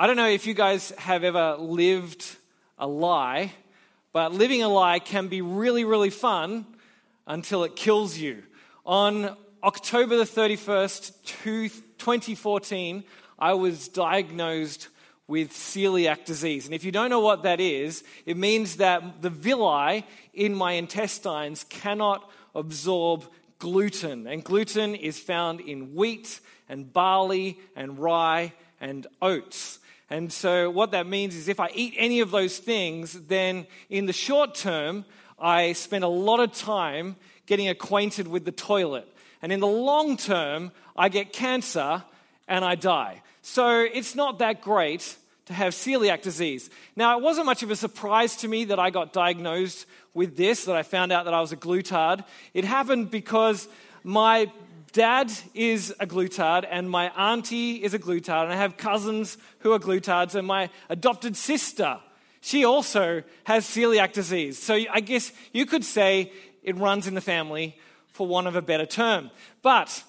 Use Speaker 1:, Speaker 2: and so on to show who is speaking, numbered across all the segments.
Speaker 1: I don't know if you guys have ever lived a lie, but living a lie can be really, really fun until it kills you. On October the 31st, 2014, I was diagnosed with celiac disease. And if you don't know what that is, it means that the villi in my intestines cannot absorb gluten. And gluten is found in wheat and barley and rye and oats. And so, what that means is if I eat any of those things, then in the short term, I spend a lot of time getting acquainted with the toilet. And in the long term, I get cancer and I die. So, it's not that great to have celiac disease. Now, it wasn't much of a surprise to me that I got diagnosed with this, that I found out that I was a glutard. It happened because my dad is a glutard and my auntie is a glutard, and I have cousins who are glutards, and my adopted sister, she also has celiac disease. So I guess you could say it runs in the family for want of a better term. But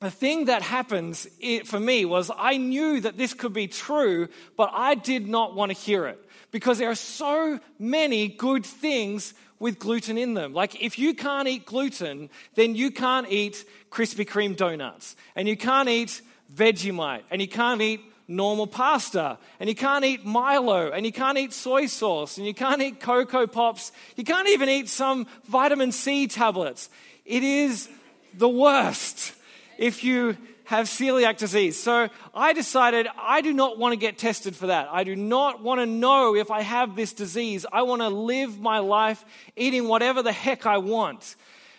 Speaker 1: the thing that happens for me was I knew that this could be true, but I did not want to hear it because there are so many good things with gluten in them. Like, if you can't eat gluten, then you can't eat Krispy Kreme donuts, and you can't eat Vegemite, and you can't eat normal pasta, and you can't eat Milo, and you can't eat soy sauce, and you can't eat Coco Pops, you can't even eat some vitamin C tablets. It is the worst. If you have celiac disease. So I decided I do not want to get tested for that. I do not want to know if I have this disease. I want to live my life eating whatever the heck I want.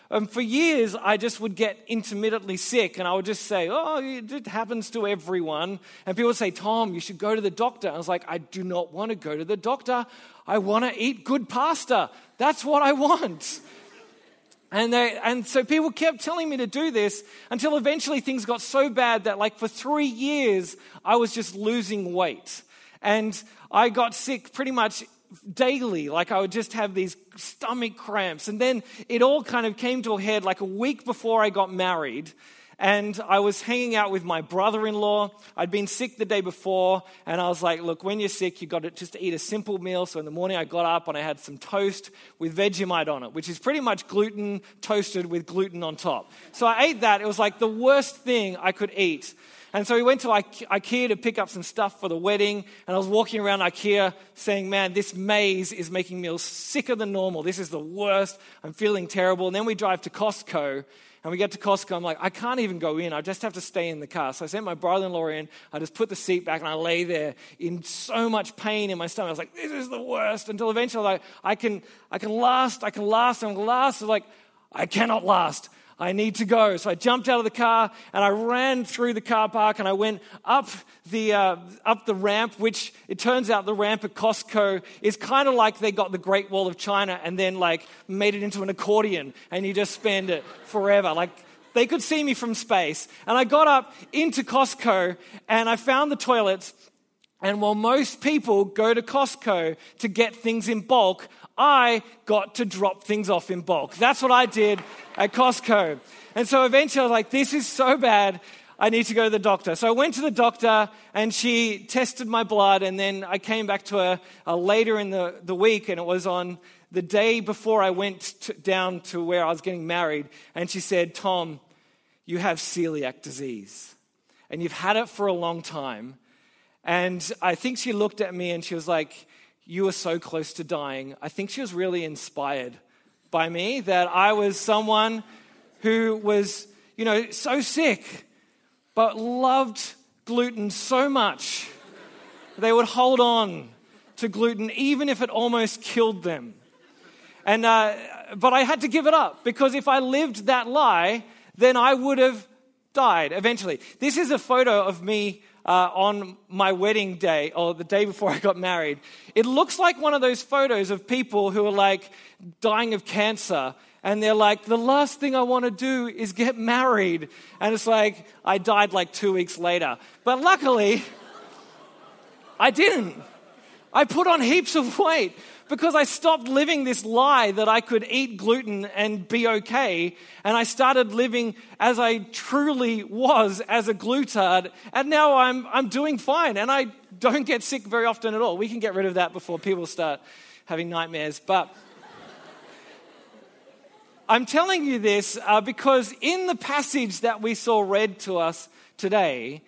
Speaker 1: And for years, I just would get intermittently sick, and I would just say, Oh, it happens to everyone. And people would say, Tom, you should go to the doctor. I was like, I do not want to go to the doctor. I want to eat good pasta. That's what I want. And, they, and so people kept telling me to do this until eventually things got so bad that, like, for three years, I was just losing weight. And I got sick pretty much daily. Like, I would just have these stomach cramps. And then it all kind of came to a head like a week before I got married and I was hanging out with my brother in law. I'd been sick the day before, and I was like, Look, when you're sick, you've got to just eat a simple meal. So in the morning, I got up and I had some toast with Vegemite on it, which is pretty much gluten toasted with gluten on top. So I ate that. It was like the worst thing I could eat. And so we went to IKEA to pick up some stuff for the wedding. And I was walking around IKEA saying, Man, this maze is making me sicker than normal. This is the worst. I'm feeling terrible. And then we drive to Costco. And we get to Costco. I'm like, I can't even go in. I just have to stay in the car. So I sent my brother in law in. I just put the seat back and I lay there in so much pain in my stomach. I was like, this is the worst. Until eventually, like, I can, I can last, I can last, I can last. I was like, I cannot last. I need to go. So I jumped out of the car and I ran through the car park and I went up the, uh, up the ramp, which it turns out the ramp at Costco is kind of like they got the Great Wall of China and then like made it into an accordion and you just spend it forever. Like they could see me from space. And I got up into Costco and I found the toilets. And while most people go to Costco to get things in bulk, I got to drop things off in bulk. That's what I did at Costco. And so eventually I was like, this is so bad. I need to go to the doctor. So I went to the doctor and she tested my blood. And then I came back to her uh, later in the, the week and it was on the day before I went to, down to where I was getting married. And she said, Tom, you have celiac disease and you've had it for a long time. And I think she looked at me and she was like, You were so close to dying. I think she was really inspired by me that I was someone who was, you know, so sick, but loved gluten so much. They would hold on to gluten even if it almost killed them. And, uh, but I had to give it up because if I lived that lie, then I would have died eventually. This is a photo of me uh, on my wedding day or the day before I got married. It looks like one of those photos of people who are like dying of cancer and they're like, the last thing I want to do is get married. And it's like, I died like two weeks later. But luckily, I didn't. I put on heaps of weight because I stopped living this lie that I could eat gluten and be okay. And I started living as I truly was as a glutard. And now I'm, I'm doing fine. And I don't get sick very often at all. We can get rid of that before people start having nightmares. But I'm telling you this uh, because in the passage that we saw read to us today,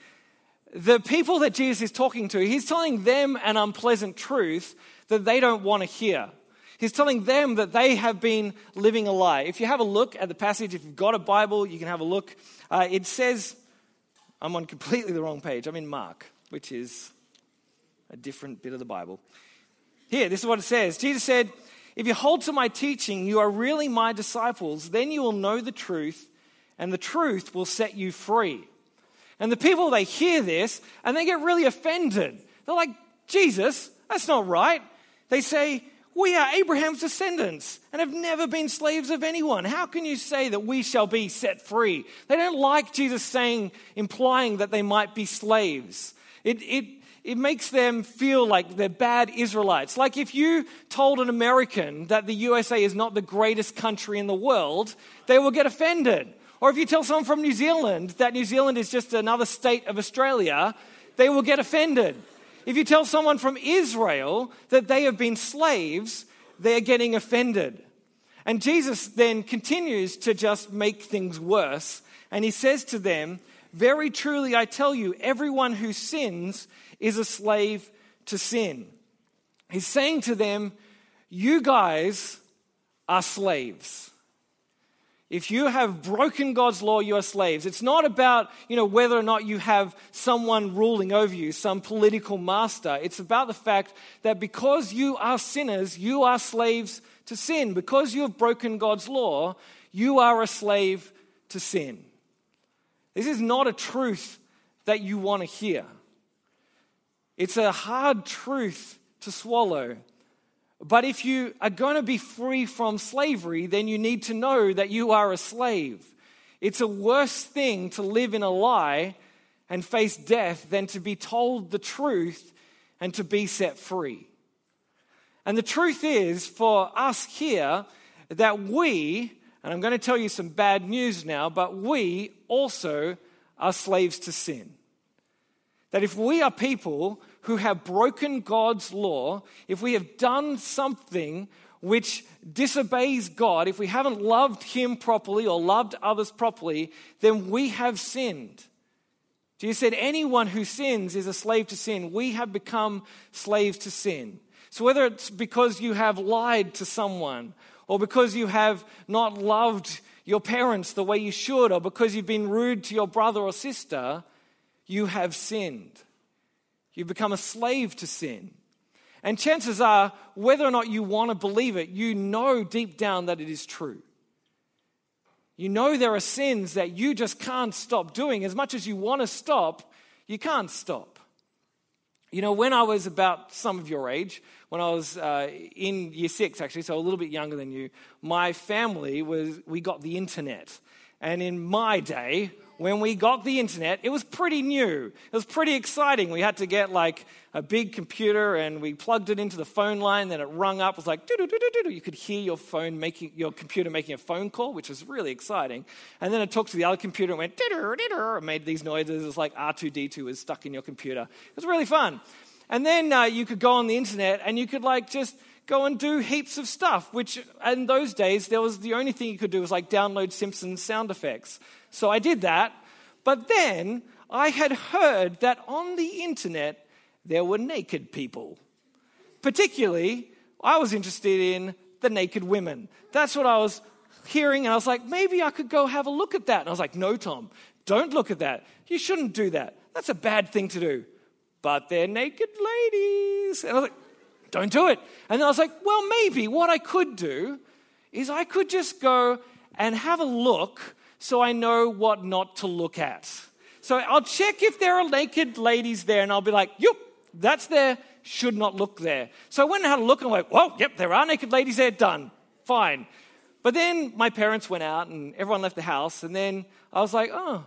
Speaker 1: the people that Jesus is talking to, he's telling them an unpleasant truth that they don't want to hear. He's telling them that they have been living a lie. If you have a look at the passage, if you've got a Bible, you can have a look. Uh, it says, I'm on completely the wrong page. I'm in Mark, which is a different bit of the Bible. Here, this is what it says Jesus said, If you hold to my teaching, you are really my disciples, then you will know the truth, and the truth will set you free. And the people, they hear this and they get really offended. They're like, Jesus, that's not right. They say, we are Abraham's descendants and have never been slaves of anyone. How can you say that we shall be set free? They don't like Jesus saying, implying that they might be slaves. It, it, it makes them feel like they're bad Israelites. Like if you told an American that the USA is not the greatest country in the world, they will get offended. Or if you tell someone from New Zealand that New Zealand is just another state of Australia, they will get offended. If you tell someone from Israel that they have been slaves, they're getting offended. And Jesus then continues to just make things worse. And he says to them, Very truly I tell you, everyone who sins is a slave to sin. He's saying to them, You guys are slaves. If you have broken God's law, you are slaves. It's not about, you know, whether or not you have someone ruling over you, some political master. It's about the fact that because you are sinners, you are slaves to sin. Because you have broken God's law, you are a slave to sin. This is not a truth that you want to hear. It's a hard truth to swallow. But if you are going to be free from slavery, then you need to know that you are a slave. It's a worse thing to live in a lie and face death than to be told the truth and to be set free. And the truth is, for us here, that we, and I'm going to tell you some bad news now, but we also are slaves to sin. That if we are people who have broken God's law, if we have done something which disobeys God, if we haven't loved Him properly or loved others properly, then we have sinned. Jesus said, Anyone who sins is a slave to sin. We have become slaves to sin. So, whether it's because you have lied to someone, or because you have not loved your parents the way you should, or because you've been rude to your brother or sister, you have sinned. You've become a slave to sin. And chances are, whether or not you want to believe it, you know deep down that it is true. You know there are sins that you just can't stop doing. As much as you want to stop, you can't stop. You know, when I was about some of your age, when I was uh, in year six, actually, so a little bit younger than you, my family was, we got the internet. And in my day, when we got the internet, it was pretty new. It was pretty exciting. We had to get like a big computer and we plugged it into the phone line, then it rung up. It was like, do do do do you could hear your phone making, your computer making a phone call, which was really exciting. And then it talked to the other computer and went, and made these noises. It was like R2D2 was stuck in your computer. It was really fun. And then uh, you could go on the internet and you could like just go and do heaps of stuff, which in those days, there was the only thing you could do was like download Simpsons sound effects. So I did that. But then I had heard that on the internet there were naked people. Particularly, I was interested in the naked women. That's what I was hearing, and I was like, maybe I could go have a look at that. And I was like, no, Tom, don't look at that. You shouldn't do that. That's a bad thing to do. But they're naked ladies. And I was like, don't do it. And I was like, well, maybe what I could do is I could just go and have a look so I know what not to look at. So I'll check if there are naked ladies there, and I'll be like, yep, that's there, should not look there. So I went and had a look, and I'm like, well, yep, there are naked ladies there, done, fine. But then my parents went out, and everyone left the house, and then I was like, oh,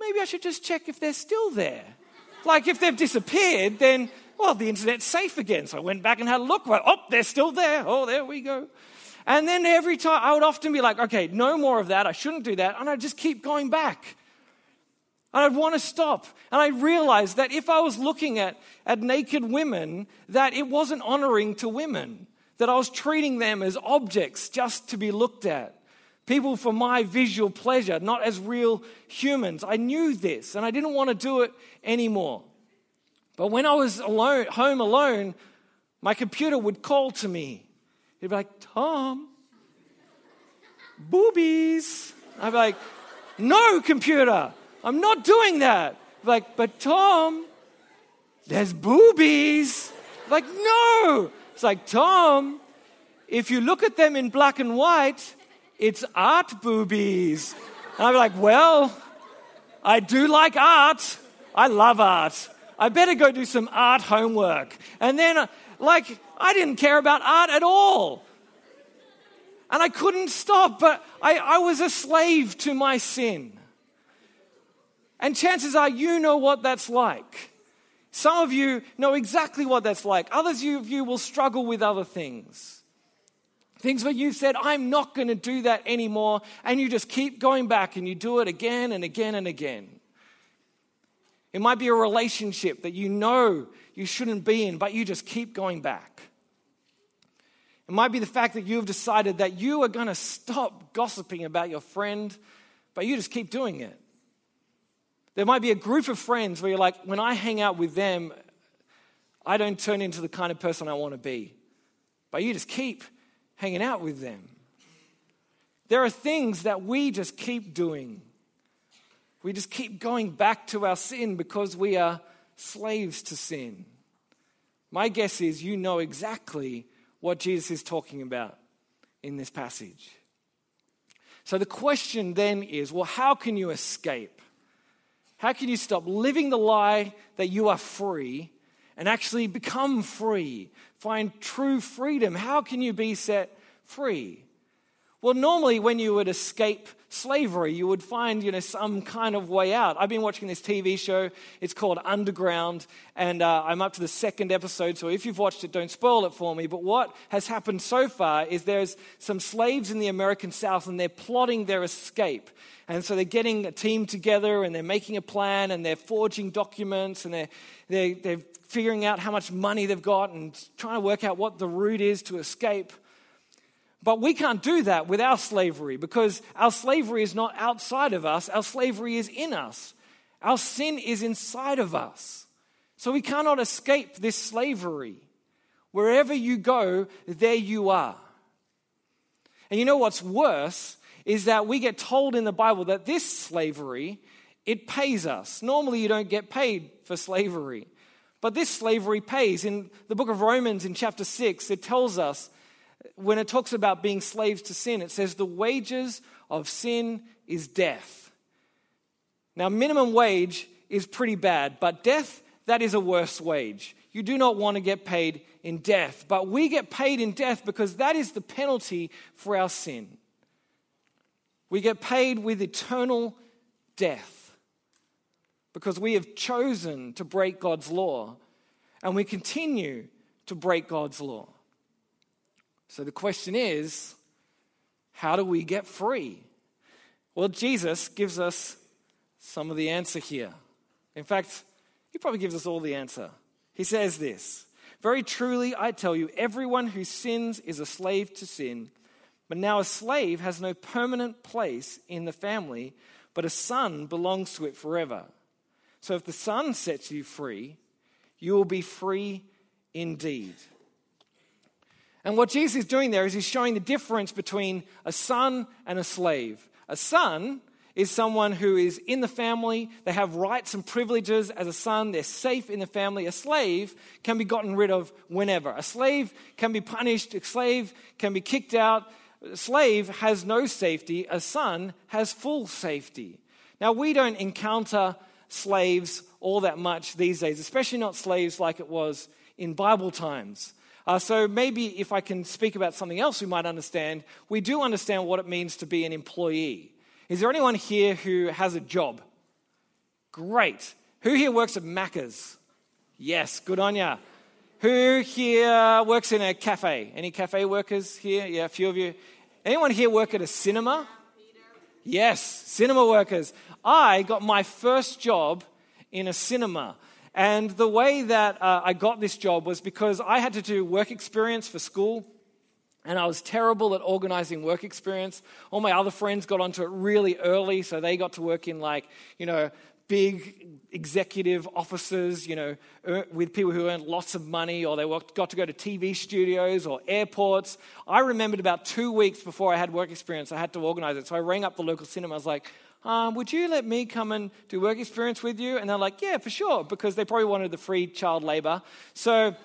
Speaker 1: maybe I should just check if they're still there. like if they've disappeared, then, well, the internet's safe again. So I went back and had a look, like, oh, they're still there. Oh, there we go. And then every time I would often be like, okay, no more of that. I shouldn't do that. And I'd just keep going back. And I'd want to stop. And I realized that if I was looking at, at naked women, that it wasn't honoring to women, that I was treating them as objects just to be looked at. People for my visual pleasure, not as real humans. I knew this and I didn't want to do it anymore. But when I was alone, home alone, my computer would call to me. He'd be like, Tom, boobies. I'd be like, no, computer, I'm not doing that. Like, but Tom, there's boobies. Like, no. It's like, Tom, if you look at them in black and white, it's art boobies. And I'm like, well, I do like art. I love art. I better go do some art homework. And then, uh, like, I didn't care about art at all. And I couldn't stop, but I, I was a slave to my sin. And chances are you know what that's like. Some of you know exactly what that's like. Others of you will struggle with other things. Things where you've said, I'm not going to do that anymore, and you just keep going back and you do it again and again and again. It might be a relationship that you know you shouldn't be in, but you just keep going back. It might be the fact that you've decided that you are going to stop gossiping about your friend, but you just keep doing it. There might be a group of friends where you're like, when I hang out with them, I don't turn into the kind of person I want to be. But you just keep hanging out with them. There are things that we just keep doing. We just keep going back to our sin because we are slaves to sin. My guess is you know exactly what Jesus is talking about in this passage. So the question then is well, how can you escape? How can you stop living the lie that you are free and actually become free? Find true freedom. How can you be set free? Well, normally when you would escape slavery, you would find, you know, some kind of way out. I've been watching this TV show. It's called Underground, and uh, I'm up to the second episode. So if you've watched it, don't spoil it for me. But what has happened so far is there's some slaves in the American South, and they're plotting their escape. And so they're getting a team together, and they're making a plan, and they're forging documents, and they're, they're, they're figuring out how much money they've got, and trying to work out what the route is to escape. But we can't do that with our slavery because our slavery is not outside of us, our slavery is in us. Our sin is inside of us. So we cannot escape this slavery. Wherever you go, there you are. And you know what's worse is that we get told in the Bible that this slavery, it pays us. Normally you don't get paid for slavery. But this slavery pays. In the book of Romans in chapter 6, it tells us when it talks about being slaves to sin, it says the wages of sin is death. Now, minimum wage is pretty bad, but death, that is a worse wage. You do not want to get paid in death, but we get paid in death because that is the penalty for our sin. We get paid with eternal death because we have chosen to break God's law and we continue to break God's law. So the question is how do we get free? Well, Jesus gives us some of the answer here. In fact, he probably gives us all the answer. He says this Very truly, I tell you, everyone who sins is a slave to sin. But now a slave has no permanent place in the family, but a son belongs to it forever. So if the son sets you free, you will be free indeed. And what Jesus is doing there is he's showing the difference between a son and a slave. A son is someone who is in the family, they have rights and privileges as a son, they're safe in the family. A slave can be gotten rid of whenever. A slave can be punished, a slave can be kicked out. A slave has no safety, a son has full safety. Now, we don't encounter slaves all that much these days, especially not slaves like it was in Bible times. Uh, so maybe if I can speak about something else we might understand, we do understand what it means to be an employee. Is there anyone here who has a job? Great. Who here works at Macca's? Yes, good on ya. Who here works in a cafe? Any cafe workers here? Yeah, a few of you. Anyone here work at a cinema? Yes, cinema workers. I got my first job in a cinema. And the way that uh, I got this job was because I had to do work experience for school. And I was terrible at organizing work experience. All my other friends got onto it really early, so they got to work in like, you know, big executive offices, you know, with people who earned lots of money, or they got to go to TV studios or airports. I remembered about two weeks before I had work experience, I had to organize it. So I rang up the local cinema. I was like, um, would you let me come and do work experience with you? And they're like, yeah, for sure, because they probably wanted the free child labor. So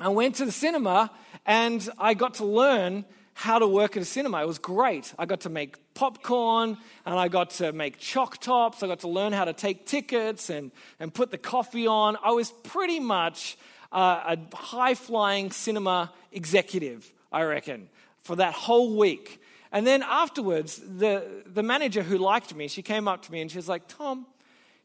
Speaker 1: I went to the cinema and I got to learn how to work at a cinema. It was great. I got to make popcorn and I got to make choc tops. I got to learn how to take tickets and, and put the coffee on. I was pretty much uh, a high flying cinema executive, I reckon, for that whole week. And then afterwards, the, the manager who liked me, she came up to me and she was like, Tom,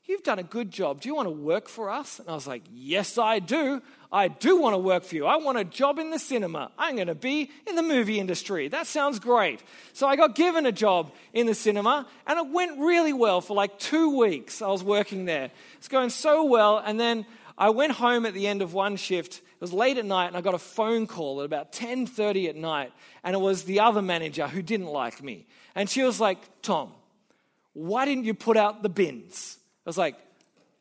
Speaker 1: You've done a good job. Do you want to work for us? And I was like, Yes, I do. I do want to work for you. I want a job in the cinema. I'm going to be in the movie industry. That sounds great. So I got given a job in the cinema, and it went really well for like two weeks. I was working there. It's going so well. And then I went home at the end of one shift. It was late at night, and I got a phone call at about 10:30 at night, and it was the other manager who didn't like me. And she was like, Tom, why didn't you put out the bins? I was like,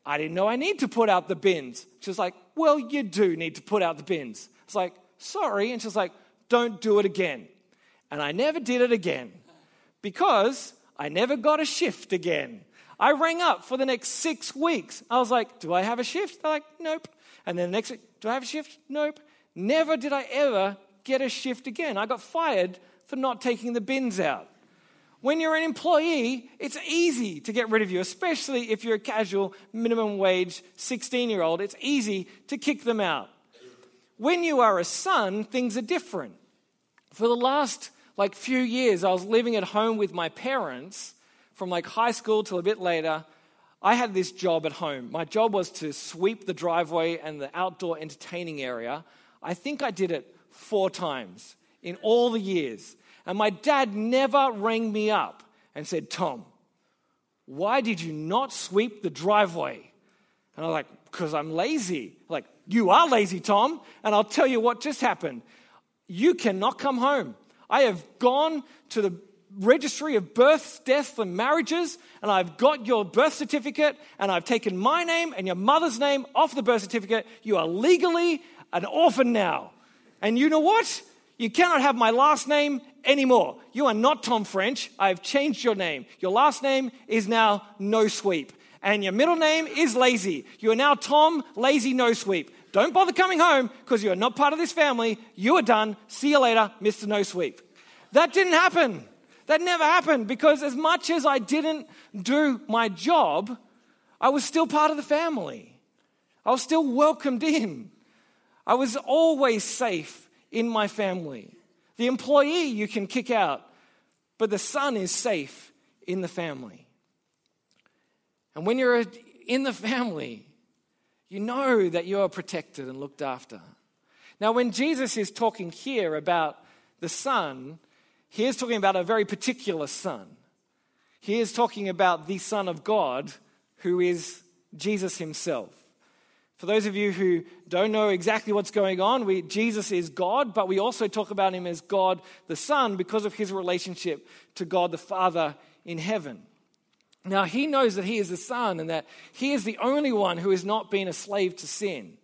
Speaker 1: I didn't know I need to put out the bins. She was like, Well, you do need to put out the bins. I was like, Sorry. And she was like, Don't do it again. And I never did it again because I never got a shift again. I rang up for the next six weeks. I was like, Do I have a shift? They're like, Nope. And then the next week, Do I have a shift? Nope. Never did I ever get a shift again. I got fired for not taking the bins out. When you're an employee, it's easy to get rid of you, especially if you're a casual minimum wage 16 year old. It's easy to kick them out. When you are a son, things are different. For the last like few years, I was living at home with my parents from like high school till a bit later. I had this job at home. My job was to sweep the driveway and the outdoor entertaining area. I think I did it four times in all the years. And my dad never rang me up and said, Tom, why did you not sweep the driveway? And I was like, because I'm lazy. Like, you are lazy, Tom. And I'll tell you what just happened. You cannot come home. I have gone to the registry of births, deaths, and marriages, and I've got your birth certificate, and I've taken my name and your mother's name off the birth certificate. You are legally an orphan now. And you know what? You cannot have my last name anymore. You are not Tom French. I have changed your name. Your last name is now No Sweep. And your middle name is Lazy. You are now Tom Lazy No Sweep. Don't bother coming home because you are not part of this family. You are done. See you later, Mr. No Sweep. That didn't happen. That never happened because as much as I didn't do my job, I was still part of the family. I was still welcomed in. I was always safe in my family. The employee you can kick out, but the son is safe in the family. And when you're in the family, you know that you are protected and looked after. Now, when Jesus is talking here about the son, he is talking about a very particular son. He is talking about the Son of God, who is Jesus himself. For those of you who don't know exactly what's going on, we, Jesus is God, but we also talk about him as God the Son because of his relationship to God the Father in heaven. Now, he knows that he is the Son and that he is the only one who has not been a slave to sin,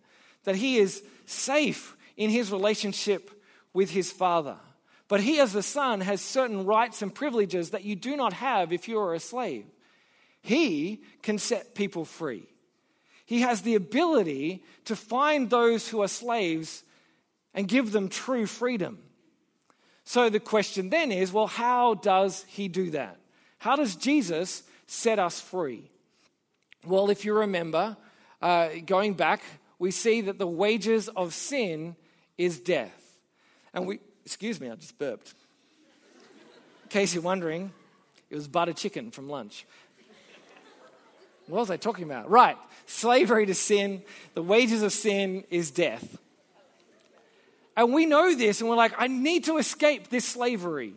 Speaker 1: that he is safe in his relationship with his Father. But he, as the Son, has certain rights and privileges that you do not have if you are a slave. He can set people free. He has the ability to find those who are slaves and give them true freedom. So the question then is well, how does he do that? How does Jesus set us free? Well, if you remember, uh, going back, we see that the wages of sin is death. And we, excuse me, I just burped. In case you're wondering, it was butter chicken from lunch. What was I talking about? Right. Slavery to sin. The wages of sin is death. And we know this, and we're like, I need to escape this slavery.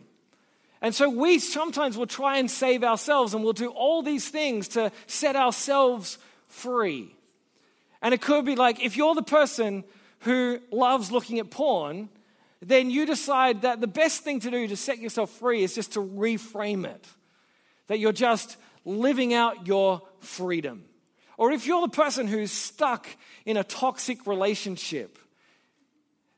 Speaker 1: And so we sometimes will try and save ourselves and we'll do all these things to set ourselves free. And it could be like if you're the person who loves looking at porn, then you decide that the best thing to do to set yourself free is just to reframe it. That you're just living out your freedom. Or if you're the person who's stuck in a toxic relationship,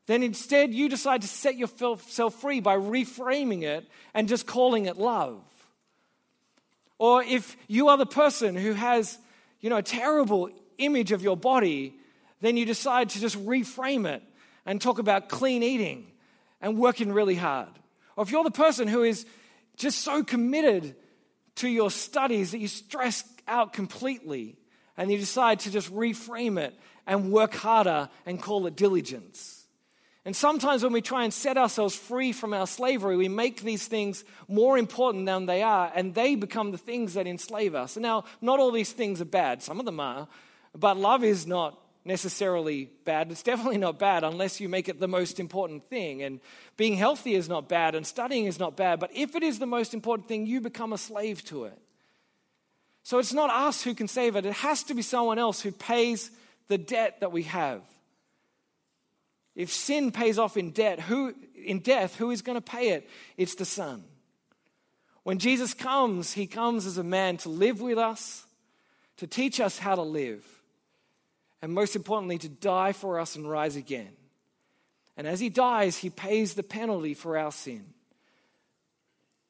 Speaker 1: then instead you decide to set yourself free by reframing it and just calling it love. Or if you are the person who has, you know, a terrible image of your body, then you decide to just reframe it and talk about clean eating and working really hard. Or if you're the person who is just so committed to your studies that you stress out completely and you decide to just reframe it and work harder and call it diligence. And sometimes when we try and set ourselves free from our slavery, we make these things more important than they are, and they become the things that enslave us. And now, not all these things are bad, some of them are, but love is not necessarily bad. It's definitely not bad unless you make it the most important thing. And being healthy is not bad, and studying is not bad. But if it is the most important thing, you become a slave to it. So it's not us who can save it, it has to be someone else who pays the debt that we have. If sin pays off in debt, who in death, who is going to pay it? It's the Son. When Jesus comes, he comes as a man to live with us, to teach us how to live and most importantly, to die for us and rise again. And as he dies, he pays the penalty for our sin.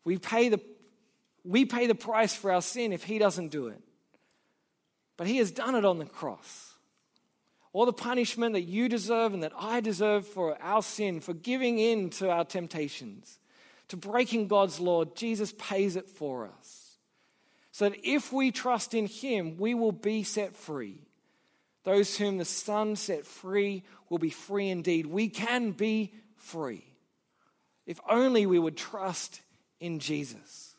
Speaker 1: We pay the, we pay the price for our sin if he doesn't do it. But he has done it on the cross. All the punishment that you deserve and that I deserve for our sin, for giving in to our temptations, to breaking God's law, Jesus pays it for us. So that if we trust in him, we will be set free. Those whom the Son set free will be free indeed. We can be free if only we would trust in Jesus.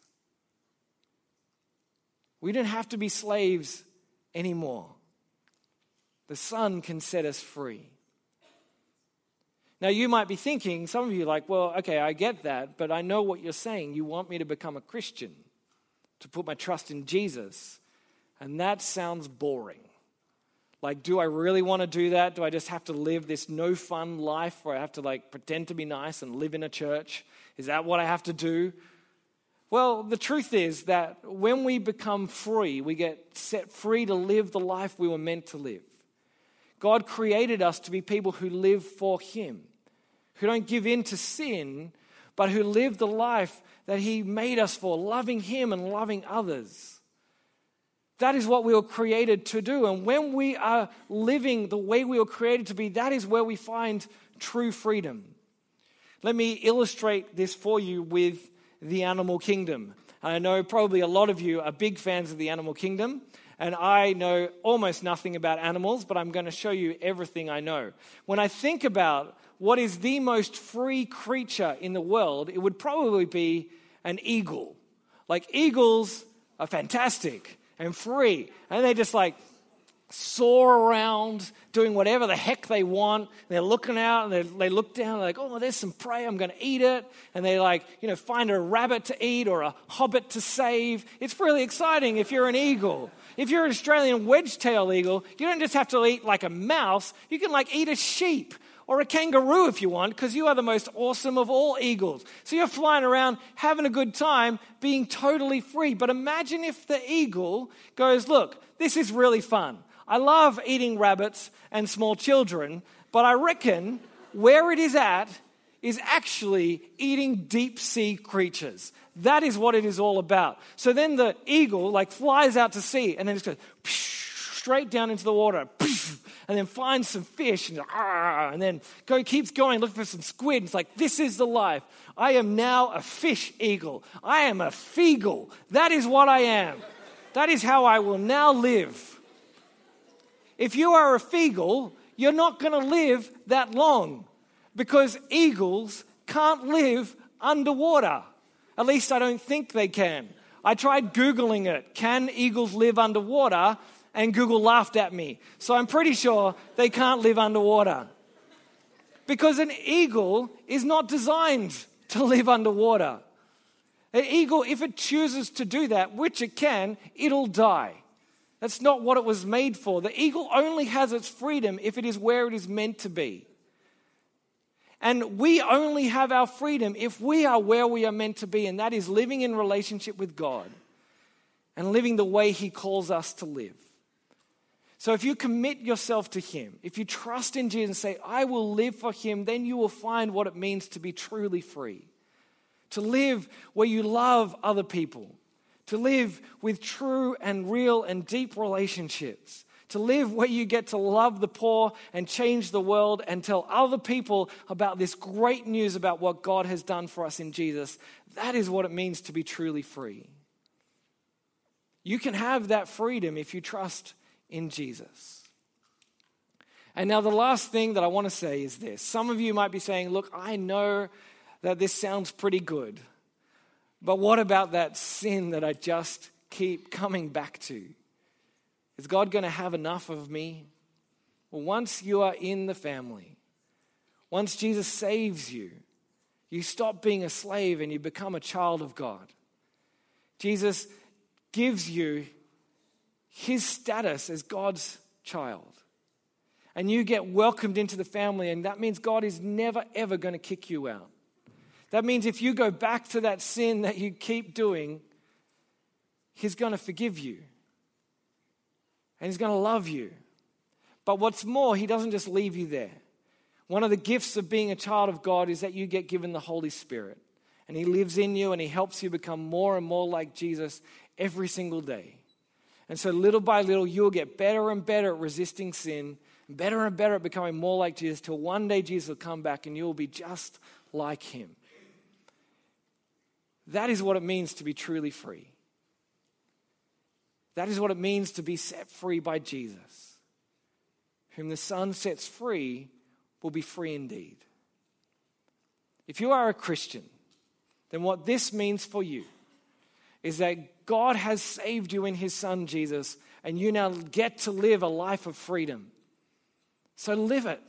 Speaker 1: We don't have to be slaves anymore. The Son can set us free. Now, you might be thinking, some of you like, well, okay, I get that, but I know what you're saying. You want me to become a Christian, to put my trust in Jesus. And that sounds boring. Like, do I really want to do that? Do I just have to live this no fun life where I have to like pretend to be nice and live in a church? Is that what I have to do? Well, the truth is that when we become free, we get set free to live the life we were meant to live. God created us to be people who live for Him, who don't give in to sin, but who live the life that He made us for, loving Him and loving others. That is what we were created to do. And when we are living the way we were created to be, that is where we find true freedom. Let me illustrate this for you with the animal kingdom. I know probably a lot of you are big fans of the animal kingdom, and I know almost nothing about animals, but I'm going to show you everything I know. When I think about what is the most free creature in the world, it would probably be an eagle. Like, eagles are fantastic and free. And they just like soar around doing whatever the heck they want. They're looking out and they, they look down, they're like, oh, there's some prey, I'm going to eat it. And they like, you know, find a rabbit to eat or a hobbit to save. It's really exciting if you're an eagle. If you're an Australian wedge-tailed eagle, you don't just have to eat like a mouse, you can like eat a sheep or a kangaroo if you want, because you are the most awesome of all eagles. So you're flying around having a good time, being totally free. But imagine if the eagle goes, Look, this is really fun. I love eating rabbits and small children, but I reckon where it is at is actually eating deep sea creatures. That is what it is all about. So then the eagle like flies out to sea and then just goes straight down into the water and then finds some fish and, ah, and then go, keeps going, looking for some squid. It's like, this is the life. I am now a fish eagle. I am a feagle. That is what I am. That is how I will now live. If you are a feagle, you're not going to live that long because eagles can't live underwater. At least I don't think they can. I tried Googling it. Can eagles live underwater? And Google laughed at me. So I'm pretty sure they can't live underwater. Because an eagle is not designed to live underwater. An eagle, if it chooses to do that, which it can, it'll die. That's not what it was made for. The eagle only has its freedom if it is where it is meant to be. And we only have our freedom if we are where we are meant to be, and that is living in relationship with God and living the way He calls us to live. So if you commit yourself to Him, if you trust in Jesus and say, I will live for Him, then you will find what it means to be truly free. To live where you love other people, to live with true and real and deep relationships, to live where you get to love the poor and change the world and tell other people about this great news about what God has done for us in Jesus. That is what it means to be truly free. You can have that freedom if you trust in Jesus. And now, the last thing that I want to say is this. Some of you might be saying, Look, I know that this sounds pretty good, but what about that sin that I just keep coming back to? Is God going to have enough of me? Well, once you are in the family, once Jesus saves you, you stop being a slave and you become a child of God. Jesus gives you his status as God's child. And you get welcomed into the family, and that means God is never, ever going to kick you out. That means if you go back to that sin that you keep doing, He's going to forgive you. And He's going to love you. But what's more, He doesn't just leave you there. One of the gifts of being a child of God is that you get given the Holy Spirit. And He lives in you and He helps you become more and more like Jesus every single day. And so, little by little, you'll get better and better at resisting sin, better and better at becoming more like Jesus, till one day Jesus will come back and you'll be just like him. That is what it means to be truly free. That is what it means to be set free by Jesus. Whom the Son sets free will be free indeed. If you are a Christian, then what this means for you is that God has saved you in his son Jesus, and you now get to live a life of freedom. So live it.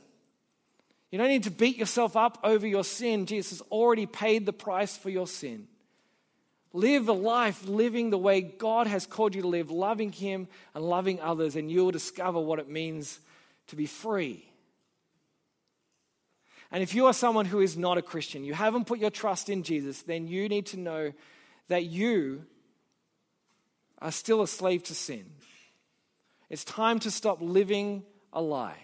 Speaker 1: You don't need to beat yourself up over your sin. Jesus has already paid the price for your sin. Live a life living the way God has called you to live, loving Him and loving others, and you will discover what it means to be free. And if you are someone who is not a Christian, you haven't put your trust in Jesus, then you need to know that you are still a slave to sin. It's time to stop living a lie,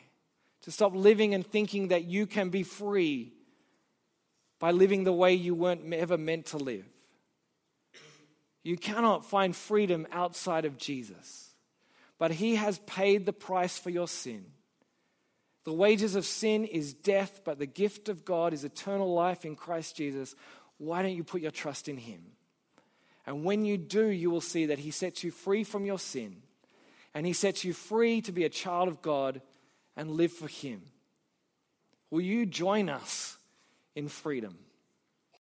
Speaker 1: to stop living and thinking that you can be free by living the way you weren't ever meant to live. You cannot find freedom outside of Jesus, but He has paid the price for your sin. The wages of sin is death, but the gift of God is eternal life in Christ Jesus. Why don't you put your trust in Him? And when you do, you will see that He sets you free from your sin. And He sets you free to be a child of God and live for Him. Will you join us in freedom?